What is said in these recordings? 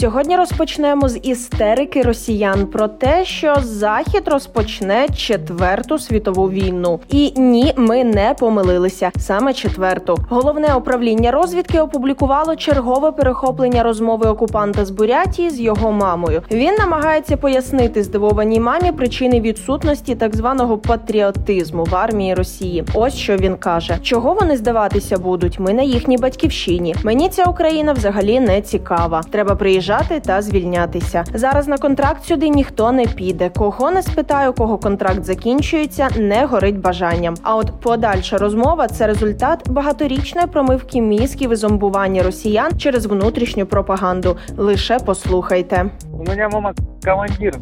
Сьогодні розпочнемо з істерики росіян про те, що Захід розпочне четверту світову війну. І ні, ми не помилилися. Саме четверту. Головне управління розвідки опублікувало чергове перехоплення розмови окупанта з Бурятії з його мамою. Він намагається пояснити здивованій мамі причини відсутності так званого патріотизму в армії Росії. Ось що він каже: чого вони здаватися будуть? Ми на їхній батьківщині. Мені ця Україна взагалі не цікава. Треба приїжджати приїжджати та звільнятися. Зараз на контракт сюди ніхто не піде. Кого не спитаю, кого контракт закінчується, не горить бажанням. А от подальша розмова це результат багаторічної промивки мізків і зомбування росіян через внутрішню пропаганду. Лише послухайте. У мене мама командир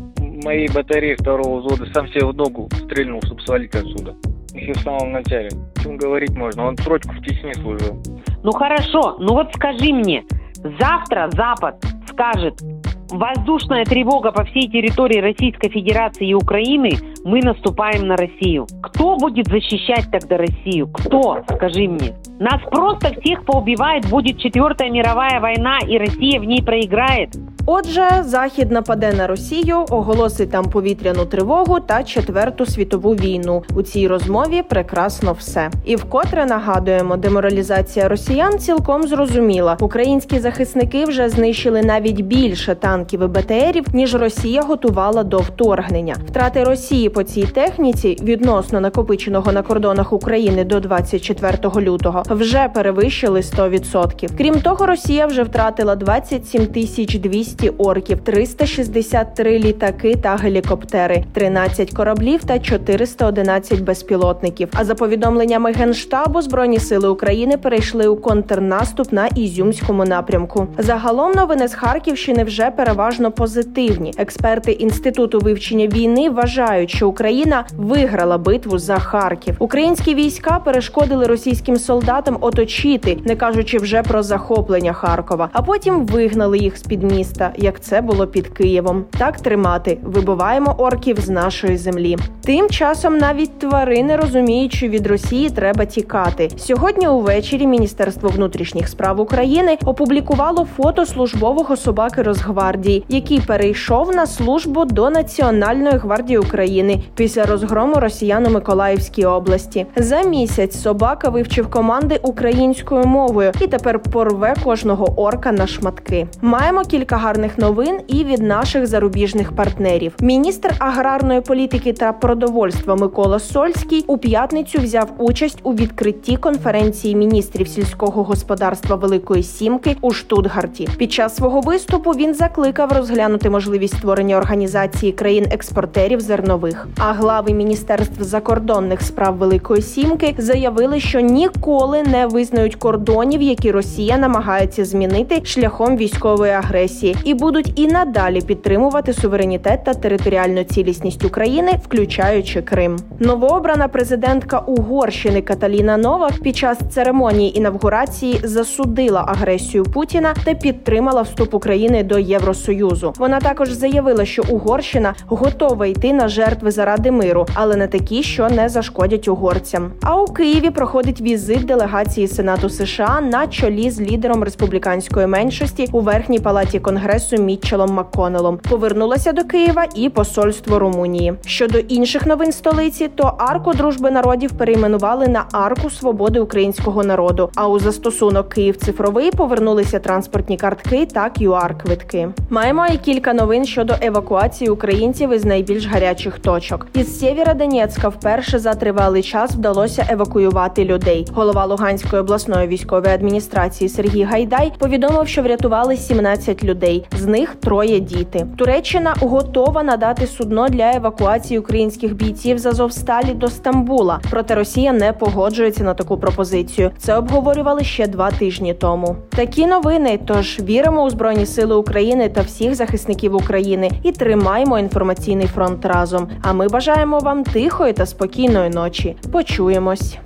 моей батареи второго взвода сам себе в ногу стрельнул, чтобы свалить отсюда. Еще в самом начале. О чем говорить можно? Он срочку в Чечне служил. Ну хорошо, ну вот скажи мне, завтра Запад скажет, воздушная тревога по всей территории Российской Федерации и Украины, мы наступаем на Россию. Кто будет защищать тогда Россию? Кто? Скажи мне. Нас просто всех поубивает, будет четвертая мировая война, и Россия в ней проиграет. Отже, захід нападе на Росію, оголосить там повітряну тривогу та четверту світову війну. У цій розмові прекрасно все. І вкотре нагадуємо, деморалізація росіян цілком зрозуміла. Українські захисники вже знищили навіть більше танків і БТРів, ніж Росія готувала до вторгнення. Втрати Росії по цій техніці відносно накопиченого на кордонах України до 24 лютого вже перевищили 100%. Крім того, Росія вже втратила 27 тисяч 200 200 орків, 363 літаки та гелікоптери, 13 кораблів та 411 безпілотників. А за повідомленнями генштабу збройні сили України перейшли у контрнаступ на ізюмському напрямку. Загалом новини з Харківщини вже переважно позитивні. Експерти інституту вивчення війни вважають, що Україна виграла битву за Харків. Українські війська перешкодили російським солдатам оточити, не кажучи вже про захоплення Харкова, а потім вигнали їх з під міста міста, як це було під Києвом. Так тримати, вибиваємо орків з нашої землі. Тим часом навіть тварини розуміють, що від Росії треба тікати. Сьогодні увечері Міністерство внутрішніх справ України опублікувало фото службового собаки Росгвардії, який перейшов на службу до Національної гвардії України після розгрому росіян у Миколаївській області. За місяць собака вивчив команди українською мовою і тепер порве кожного орка на шматки. Маємо кілька гарних новин і від наших зарубіжних партнерів. Міністр аграрної політики та продовольства Микола Сольський у п'ятницю взяв участь у відкритті конференції міністрів сільського господарства Великої Сімки у Штутгарті. Під час свого виступу він закликав розглянути можливість створення організації країн-експортерів зернових. А глави міністерств закордонних справ Великої Сімки заявили, що ніколи не визнають кордонів, які Росія намагається змінити шляхом військової агресії і будуть і надалі підтримувати суверенітет та територіальну цілісність України, включаючи Крим. Новообрана президентка Угорщини Каталіна Новак під час церемонії інавгурації засудила агресію Путіна та підтримала вступ України до Євросоюзу. Вона також заявила, що Угорщина готова йти на жертви заради миру, але не такі, що не зашкодять угорцям. А у Києві проходить візит делегації Сенату США на чолі з лідером республіканської меншості у верхній палаті Конгресу конгресу Мітчелом Макконелом. Повернулася до Києва і посольство Румунії. Щодо інших новин столиці, то арку дружби народів перейменували на арку свободи українського народу. А у застосунок Київ цифровий повернулися транспортні картки та qr квитки. Маємо і кілька новин щодо евакуації українців із найбільш гарячих точок. Із Сєвєродонецька вперше за тривалий час вдалося евакуювати людей. Голова Луганської обласної військової адміністрації Сергій Гайдай повідомив, що врятували 17 людей людей, з них троє діти. Туреччина готова надати судно для евакуації українських бійців з Азовсталі до Стамбула. Проте Росія не погоджується на таку пропозицію. Це обговорювали ще два тижні тому. Такі новини. Тож віримо у збройні сили України та всіх захисників України і тримаємо інформаційний фронт разом. А ми бажаємо вам тихої та спокійної ночі. Почуємось.